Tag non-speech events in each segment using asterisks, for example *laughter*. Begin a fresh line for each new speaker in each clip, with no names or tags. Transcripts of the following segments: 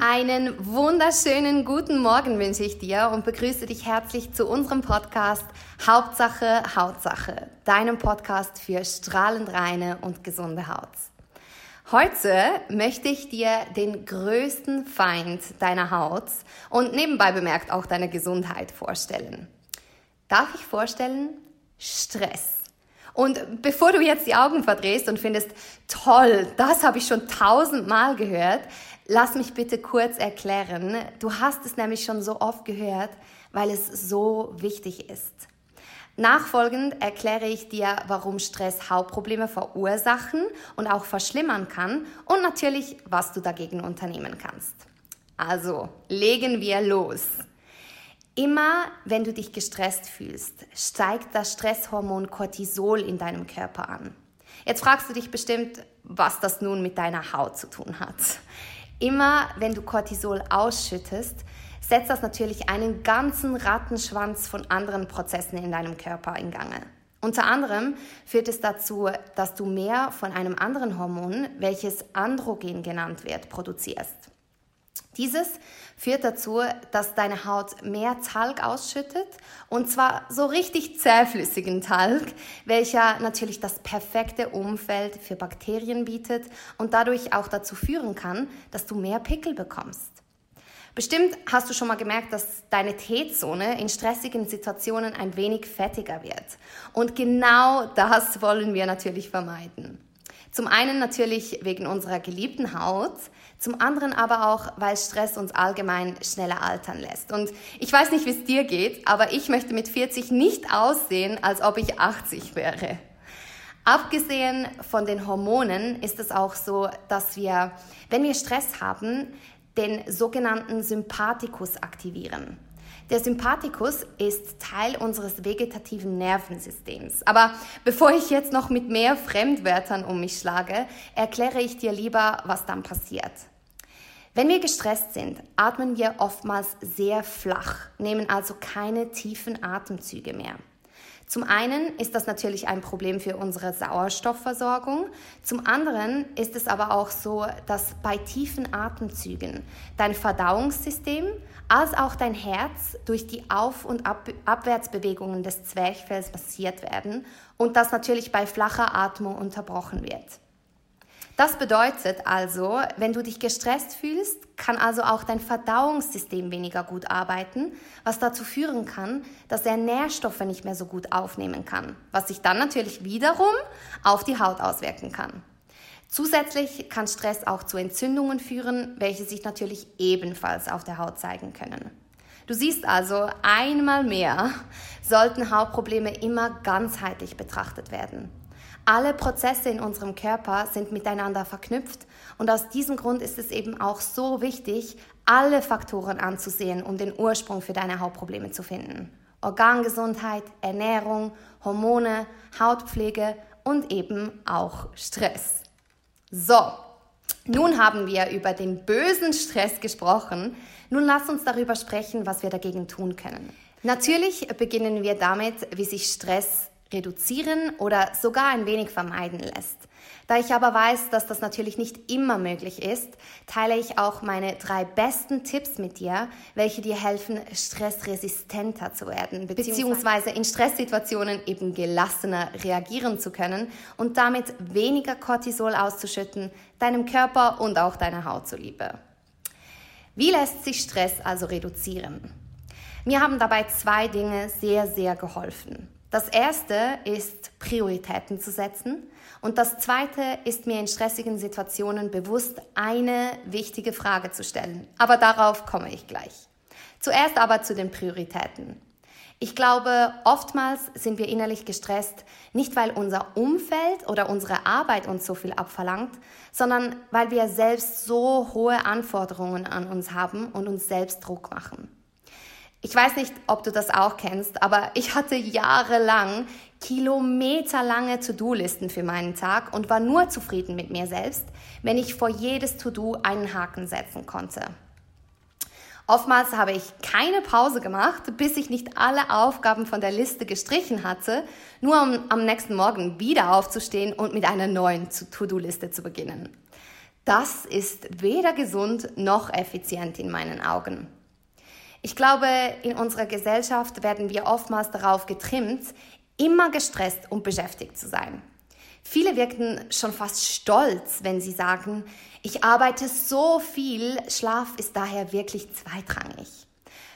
Einen wunderschönen guten Morgen wünsche ich dir und begrüße dich herzlich zu unserem Podcast Hauptsache Hautsache, deinem Podcast für strahlend reine und gesunde Haut. Heute möchte ich dir den größten Feind deiner Haut und nebenbei bemerkt auch deiner Gesundheit vorstellen. Darf ich vorstellen? Stress. Und bevor du jetzt die Augen verdrehst und findest, toll, das habe ich schon tausendmal gehört, lass mich bitte kurz erklären. Du hast es nämlich schon so oft gehört, weil es so wichtig ist. Nachfolgend erkläre ich dir, warum Stress Hauptprobleme verursachen und auch verschlimmern kann und natürlich, was du dagegen unternehmen kannst. Also, legen wir los. Immer wenn du dich gestresst fühlst, steigt das Stresshormon Cortisol in deinem Körper an. Jetzt fragst du dich bestimmt, was das nun mit deiner Haut zu tun hat. Immer wenn du Cortisol ausschüttest, setzt das natürlich einen ganzen Rattenschwanz von anderen Prozessen in deinem Körper in Gange. Unter anderem führt es dazu, dass du mehr von einem anderen Hormon, welches Androgen genannt wird, produzierst. Dieses führt dazu, dass deine Haut mehr Talg ausschüttet und zwar so richtig zähflüssigen Talg, welcher natürlich das perfekte Umfeld für Bakterien bietet und dadurch auch dazu führen kann, dass du mehr Pickel bekommst. Bestimmt hast du schon mal gemerkt, dass deine T-Zone in stressigen Situationen ein wenig fettiger wird. Und genau das wollen wir natürlich vermeiden. Zum einen natürlich wegen unserer geliebten Haut, zum anderen aber auch, weil Stress uns allgemein schneller altern lässt. Und ich weiß nicht, wie es dir geht, aber ich möchte mit 40 nicht aussehen, als ob ich 80 wäre. Abgesehen von den Hormonen ist es auch so, dass wir, wenn wir Stress haben, den sogenannten Sympathikus aktivieren. Der Sympathikus ist Teil unseres vegetativen Nervensystems. Aber bevor ich jetzt noch mit mehr Fremdwörtern um mich schlage, erkläre ich dir lieber, was dann passiert. Wenn wir gestresst sind, atmen wir oftmals sehr flach, nehmen also keine tiefen Atemzüge mehr. Zum einen ist das natürlich ein Problem für unsere Sauerstoffversorgung. Zum anderen ist es aber auch so, dass bei tiefen Atemzügen dein Verdauungssystem als auch dein Herz durch die Auf- und Ab Abwärtsbewegungen des Zwerchfells massiert werden und das natürlich bei flacher Atmung unterbrochen wird. Das bedeutet also, wenn du dich gestresst fühlst, kann also auch dein Verdauungssystem weniger gut arbeiten, was dazu führen kann, dass er Nährstoffe nicht mehr so gut aufnehmen kann, was sich dann natürlich wiederum auf die Haut auswirken kann. Zusätzlich kann Stress auch zu Entzündungen führen, welche sich natürlich ebenfalls auf der Haut zeigen können. Du siehst also, einmal mehr sollten Hautprobleme immer ganzheitlich betrachtet werden. Alle Prozesse in unserem Körper sind miteinander verknüpft und aus diesem Grund ist es eben auch so wichtig, alle Faktoren anzusehen, um den Ursprung für deine Hautprobleme zu finden. Organgesundheit, Ernährung, Hormone, Hautpflege und eben auch Stress. So, nun haben wir über den bösen Stress gesprochen. Nun lass uns darüber sprechen, was wir dagegen tun können. Natürlich beginnen wir damit, wie sich Stress reduzieren oder sogar ein wenig vermeiden lässt. Da ich aber weiß, dass das natürlich nicht immer möglich ist, teile ich auch meine drei besten Tipps mit dir, welche dir helfen, stressresistenter zu werden, beziehungsweise in Stresssituationen eben gelassener reagieren zu können und damit weniger Cortisol auszuschütten, deinem Körper und auch deiner Haut zuliebe. Wie lässt sich Stress also reduzieren? Mir haben dabei zwei Dinge sehr, sehr geholfen. Das erste ist, Prioritäten zu setzen. Und das zweite ist, mir in stressigen Situationen bewusst eine wichtige Frage zu stellen. Aber darauf komme ich gleich. Zuerst aber zu den Prioritäten. Ich glaube, oftmals sind wir innerlich gestresst, nicht weil unser Umfeld oder unsere Arbeit uns so viel abverlangt, sondern weil wir selbst so hohe Anforderungen an uns haben und uns selbst Druck machen. Ich weiß nicht, ob du das auch kennst, aber ich hatte jahrelang kilometerlange To-Do-Listen für meinen Tag und war nur zufrieden mit mir selbst, wenn ich vor jedes To-Do einen Haken setzen konnte. Oftmals habe ich keine Pause gemacht, bis ich nicht alle Aufgaben von der Liste gestrichen hatte, nur um am nächsten Morgen wieder aufzustehen und mit einer neuen To-Do-Liste zu beginnen. Das ist weder gesund noch effizient in meinen Augen. Ich glaube, in unserer Gesellschaft werden wir oftmals darauf getrimmt, immer gestresst und beschäftigt zu sein. Viele wirken schon fast stolz, wenn sie sagen, ich arbeite so viel, Schlaf ist daher wirklich zweitrangig.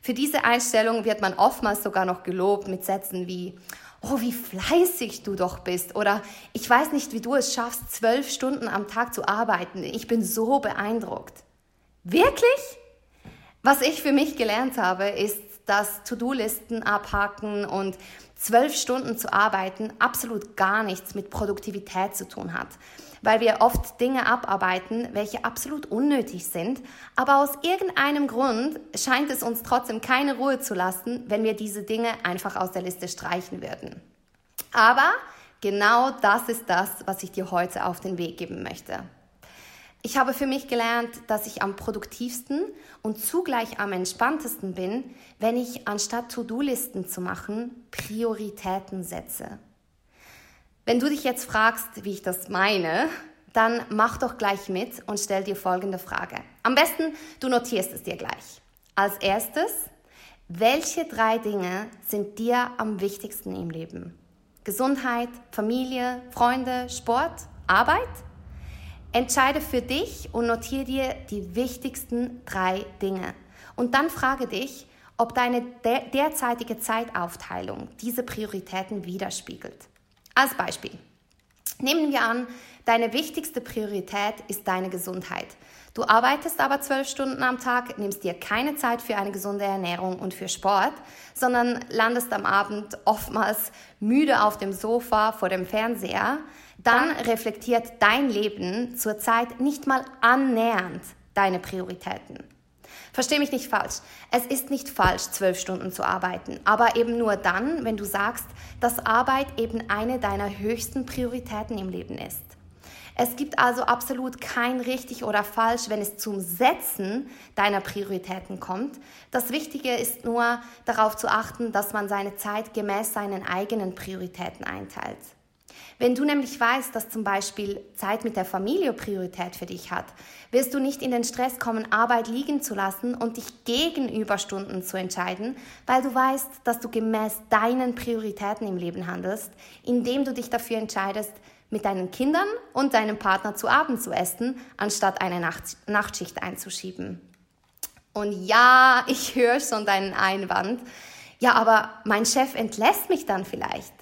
Für diese Einstellung wird man oftmals sogar noch gelobt mit Sätzen wie, oh, wie fleißig du doch bist oder ich weiß nicht, wie du es schaffst, zwölf Stunden am Tag zu arbeiten. Ich bin so beeindruckt. Wirklich? Was ich für mich gelernt habe, ist, dass To-Do-Listen abhaken und zwölf Stunden zu arbeiten absolut gar nichts mit Produktivität zu tun hat, weil wir oft Dinge abarbeiten, welche absolut unnötig sind, aber aus irgendeinem Grund scheint es uns trotzdem keine Ruhe zu lassen, wenn wir diese Dinge einfach aus der Liste streichen würden. Aber genau das ist das, was ich dir heute auf den Weg geben möchte. Ich habe für mich gelernt, dass ich am produktivsten und zugleich am entspanntesten bin, wenn ich anstatt To-Do-Listen zu machen, Prioritäten setze. Wenn du dich jetzt fragst, wie ich das meine, dann mach doch gleich mit und stell dir folgende Frage. Am besten, du notierst es dir gleich. Als erstes, welche drei Dinge sind dir am wichtigsten im Leben? Gesundheit, Familie, Freunde, Sport, Arbeit? Entscheide für dich und notiere dir die wichtigsten drei Dinge. Und dann frage dich, ob deine derzeitige Zeitaufteilung diese Prioritäten widerspiegelt. Als Beispiel. Nehmen wir an, deine wichtigste Priorität ist deine Gesundheit. Du arbeitest aber zwölf Stunden am Tag, nimmst dir keine Zeit für eine gesunde Ernährung und für Sport, sondern landest am Abend oftmals müde auf dem Sofa vor dem Fernseher, dann reflektiert dein Leben zurzeit nicht mal annähernd deine Prioritäten. Versteh mich nicht falsch. Es ist nicht falsch, zwölf Stunden zu arbeiten, aber eben nur dann, wenn du sagst, dass Arbeit eben eine deiner höchsten Prioritäten im Leben ist. Es gibt also absolut kein richtig oder falsch, wenn es zum Setzen deiner Prioritäten kommt. Das Wichtige ist nur darauf zu achten, dass man seine Zeit gemäß seinen eigenen Prioritäten einteilt. Wenn du nämlich weißt, dass zum Beispiel Zeit mit der Familie Priorität für dich hat, wirst du nicht in den Stress kommen, Arbeit liegen zu lassen und dich gegen Überstunden zu entscheiden, weil du weißt, dass du gemäß deinen Prioritäten im Leben handelst, indem du dich dafür entscheidest, mit deinen Kindern und deinem Partner zu Abend zu essen, anstatt eine Nacht Nachtschicht einzuschieben. Und ja, *laughs* ich höre schon deinen Einwand. Ja, aber mein Chef entlässt mich dann vielleicht.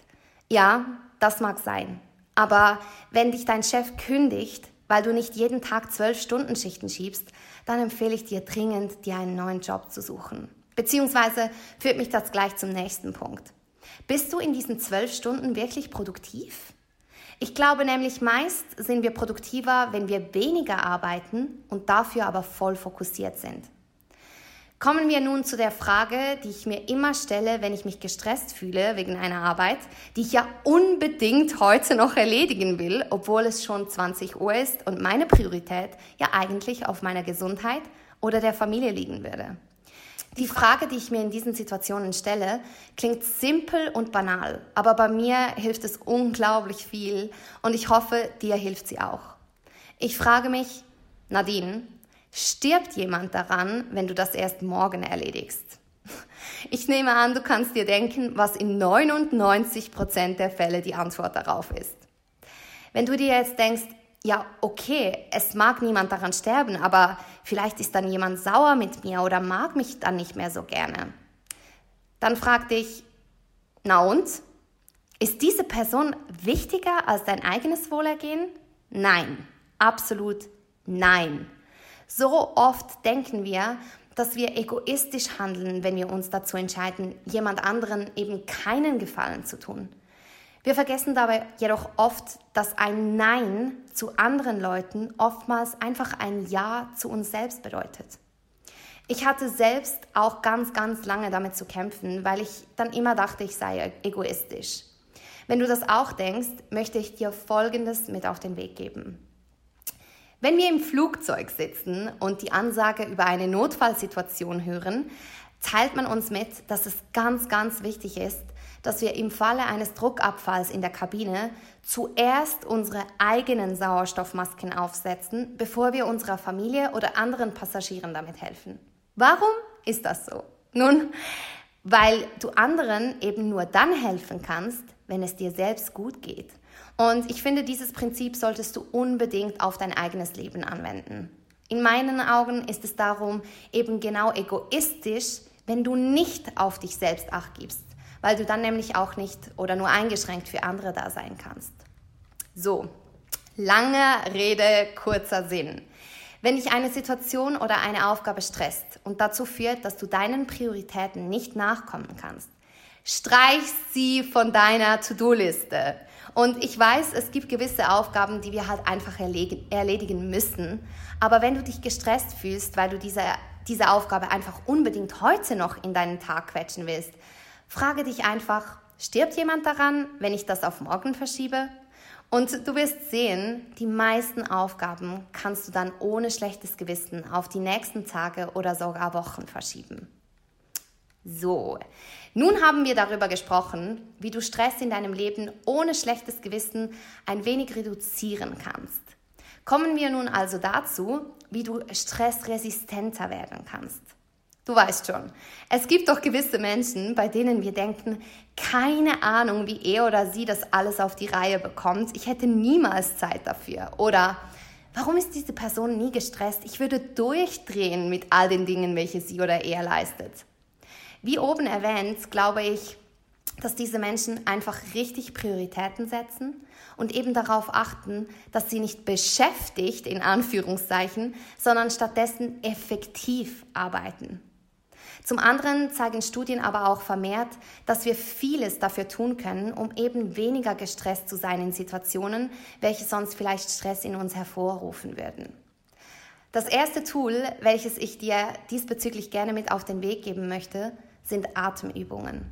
Ja, das mag sein. Aber wenn dich dein Chef kündigt, weil du nicht jeden Tag zwölf Stunden Schichten schiebst, dann empfehle ich dir dringend, dir einen neuen Job zu suchen. Beziehungsweise führt mich das gleich zum nächsten Punkt. Bist du in diesen zwölf Stunden wirklich produktiv? Ich glaube nämlich, meist sind wir produktiver, wenn wir weniger arbeiten und dafür aber voll fokussiert sind. Kommen wir nun zu der Frage, die ich mir immer stelle, wenn ich mich gestresst fühle wegen einer Arbeit, die ich ja unbedingt heute noch erledigen will, obwohl es schon 20 Uhr ist und meine Priorität ja eigentlich auf meiner Gesundheit oder der Familie liegen würde. Die Frage, die ich mir in diesen Situationen stelle, klingt simpel und banal, aber bei mir hilft es unglaublich viel und ich hoffe, dir hilft sie auch. Ich frage mich, Nadine, Stirbt jemand daran, wenn du das erst morgen erledigst? Ich nehme an, du kannst dir denken, was in 99 Prozent der Fälle die Antwort darauf ist. Wenn du dir jetzt denkst, ja, okay, es mag niemand daran sterben, aber vielleicht ist dann jemand sauer mit mir oder mag mich dann nicht mehr so gerne. Dann frag dich, na und? Ist diese Person wichtiger als dein eigenes Wohlergehen? Nein, absolut nein. So oft denken wir, dass wir egoistisch handeln, wenn wir uns dazu entscheiden, jemand anderen eben keinen Gefallen zu tun. Wir vergessen dabei jedoch oft, dass ein Nein zu anderen Leuten oftmals einfach ein Ja zu uns selbst bedeutet. Ich hatte selbst auch ganz, ganz lange damit zu kämpfen, weil ich dann immer dachte, ich sei egoistisch. Wenn du das auch denkst, möchte ich dir Folgendes mit auf den Weg geben. Wenn wir im Flugzeug sitzen und die Ansage über eine Notfallsituation hören, teilt man uns mit, dass es ganz, ganz wichtig ist, dass wir im Falle eines Druckabfalls in der Kabine zuerst unsere eigenen Sauerstoffmasken aufsetzen, bevor wir unserer Familie oder anderen Passagieren damit helfen. Warum ist das so? Nun, weil du anderen eben nur dann helfen kannst, wenn es dir selbst gut geht. Und ich finde, dieses Prinzip solltest du unbedingt auf dein eigenes Leben anwenden. In meinen Augen ist es darum eben genau egoistisch, wenn du nicht auf dich selbst acht gibst, weil du dann nämlich auch nicht oder nur eingeschränkt für andere da sein kannst. So, lange Rede, kurzer Sinn. Wenn dich eine Situation oder eine Aufgabe stresst und dazu führt, dass du deinen Prioritäten nicht nachkommen kannst, streich sie von deiner To-Do-Liste. Und ich weiß, es gibt gewisse Aufgaben, die wir halt einfach erledigen müssen. Aber wenn du dich gestresst fühlst, weil du diese, diese Aufgabe einfach unbedingt heute noch in deinen Tag quetschen willst, frage dich einfach, stirbt jemand daran, wenn ich das auf morgen verschiebe? Und du wirst sehen, die meisten Aufgaben kannst du dann ohne schlechtes Gewissen auf die nächsten Tage oder sogar Wochen verschieben. So, nun haben wir darüber gesprochen, wie du Stress in deinem Leben ohne schlechtes Gewissen ein wenig reduzieren kannst. Kommen wir nun also dazu, wie du stressresistenter werden kannst. Du weißt schon, es gibt doch gewisse Menschen, bei denen wir denken, keine Ahnung, wie er oder sie das alles auf die Reihe bekommt. Ich hätte niemals Zeit dafür. Oder warum ist diese Person nie gestresst? Ich würde durchdrehen mit all den Dingen, welche sie oder er leistet. Wie oben erwähnt, glaube ich, dass diese Menschen einfach richtig Prioritäten setzen und eben darauf achten, dass sie nicht beschäftigt, in Anführungszeichen, sondern stattdessen effektiv arbeiten. Zum anderen zeigen Studien aber auch vermehrt, dass wir vieles dafür tun können, um eben weniger gestresst zu sein in Situationen, welche sonst vielleicht Stress in uns hervorrufen würden. Das erste Tool, welches ich dir diesbezüglich gerne mit auf den Weg geben möchte, sind Atemübungen.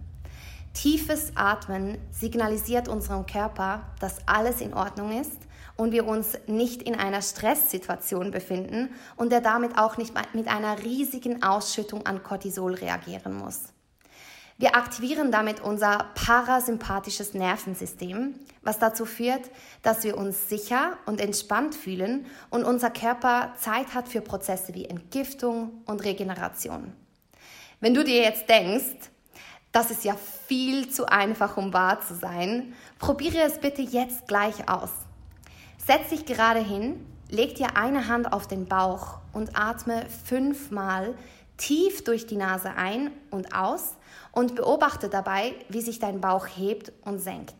Tiefes Atmen signalisiert unserem Körper, dass alles in Ordnung ist und wir uns nicht in einer Stresssituation befinden und er damit auch nicht mit einer riesigen Ausschüttung an Cortisol reagieren muss. Wir aktivieren damit unser parasympathisches Nervensystem, was dazu führt, dass wir uns sicher und entspannt fühlen und unser Körper Zeit hat für Prozesse wie Entgiftung und Regeneration. Wenn du dir jetzt denkst, das ist ja viel zu einfach, um wahr zu sein, probiere es bitte jetzt gleich aus. Setz dich gerade hin, leg dir eine Hand auf den Bauch und atme fünfmal tief durch die Nase ein und aus und beobachte dabei, wie sich dein Bauch hebt und senkt.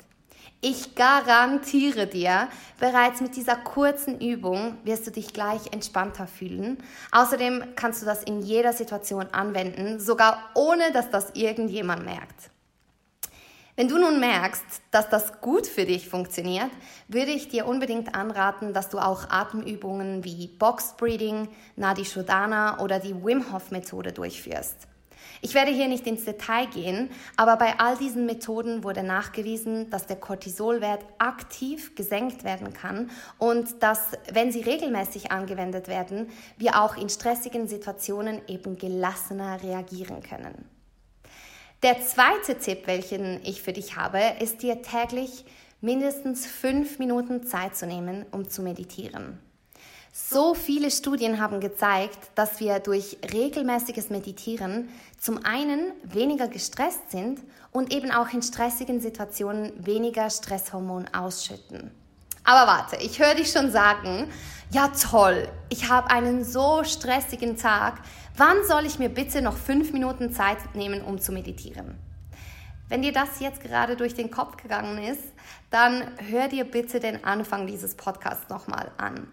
Ich garantiere dir, bereits mit dieser kurzen Übung wirst du dich gleich entspannter fühlen. Außerdem kannst du das in jeder Situation anwenden, sogar ohne dass das irgendjemand merkt. Wenn du nun merkst, dass das gut für dich funktioniert, würde ich dir unbedingt anraten, dass du auch Atemübungen wie Box Breathing, Nadi Shodhana oder die Wim Hof Methode durchführst. Ich werde hier nicht ins Detail gehen, aber bei all diesen Methoden wurde nachgewiesen, dass der Cortisolwert aktiv gesenkt werden kann und dass, wenn sie regelmäßig angewendet werden, wir auch in stressigen Situationen eben gelassener reagieren können. Der zweite Tipp, welchen ich für dich habe, ist dir täglich mindestens fünf Minuten Zeit zu nehmen, um zu meditieren. So viele Studien haben gezeigt, dass wir durch regelmäßiges Meditieren zum einen weniger gestresst sind und eben auch in stressigen Situationen weniger Stresshormon ausschütten. Aber warte, ich höre dich schon sagen, ja toll, ich habe einen so stressigen Tag, wann soll ich mir bitte noch fünf Minuten Zeit nehmen, um zu meditieren? Wenn dir das jetzt gerade durch den Kopf gegangen ist, dann hör dir bitte den Anfang dieses Podcasts nochmal an.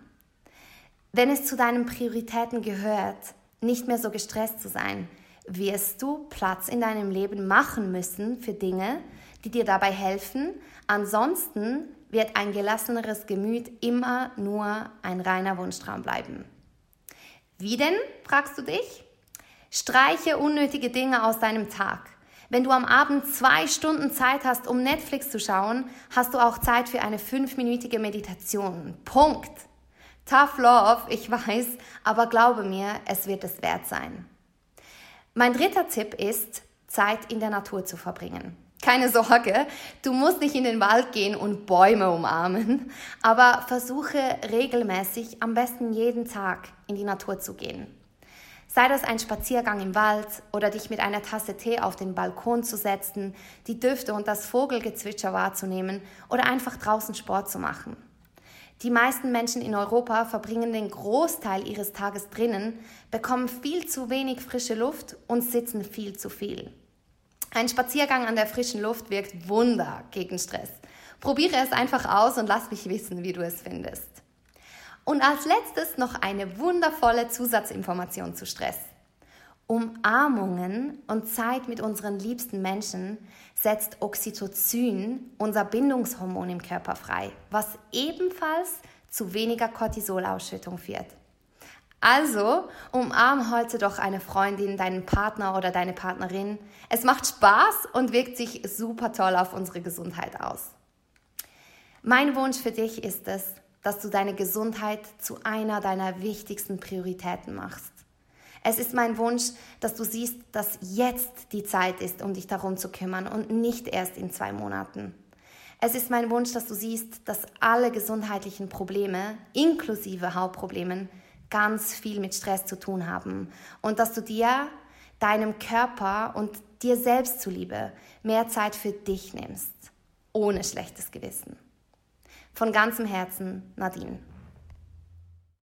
Wenn es zu deinen Prioritäten gehört, nicht mehr so gestresst zu sein, wirst du Platz in deinem Leben machen müssen für Dinge, die dir dabei helfen. Ansonsten wird ein gelasseneres Gemüt immer nur ein reiner Wunschtraum bleiben. Wie denn, fragst du dich? Streiche unnötige Dinge aus deinem Tag. Wenn du am Abend zwei Stunden Zeit hast, um Netflix zu schauen, hast du auch Zeit für eine fünfminütige Meditation. Punkt. Tough Love, ich weiß, aber glaube mir, es wird es wert sein. Mein dritter Tipp ist, Zeit in der Natur zu verbringen. Keine Sorge, du musst nicht in den Wald gehen und Bäume umarmen, aber versuche regelmäßig, am besten jeden Tag in die Natur zu gehen. Sei das ein Spaziergang im Wald oder dich mit einer Tasse Tee auf den Balkon zu setzen, die Düfte und das Vogelgezwitscher wahrzunehmen oder einfach draußen Sport zu machen. Die meisten Menschen in Europa verbringen den Großteil ihres Tages drinnen, bekommen viel zu wenig frische Luft und sitzen viel zu viel. Ein Spaziergang an der frischen Luft wirkt Wunder gegen Stress. Probiere es einfach aus und lass mich wissen, wie du es findest. Und als letztes noch eine wundervolle Zusatzinformation zu Stress. Umarmungen und Zeit mit unseren liebsten Menschen setzt Oxytocin, unser Bindungshormon im Körper frei, was ebenfalls zu weniger Cortisolausschüttung führt. Also umarm heute doch eine Freundin, deinen Partner oder deine Partnerin. Es macht Spaß und wirkt sich super toll auf unsere Gesundheit aus. Mein Wunsch für dich ist es, dass du deine Gesundheit zu einer deiner wichtigsten Prioritäten machst. Es ist mein Wunsch, dass du siehst, dass jetzt die Zeit ist, um dich darum zu kümmern und nicht erst in zwei Monaten. Es ist mein Wunsch, dass du siehst, dass alle gesundheitlichen Probleme, inklusive Hautproblemen, ganz viel mit Stress zu tun haben und dass du dir, deinem Körper und dir selbst zuliebe mehr Zeit für dich nimmst, ohne schlechtes Gewissen. Von ganzem Herzen, Nadine.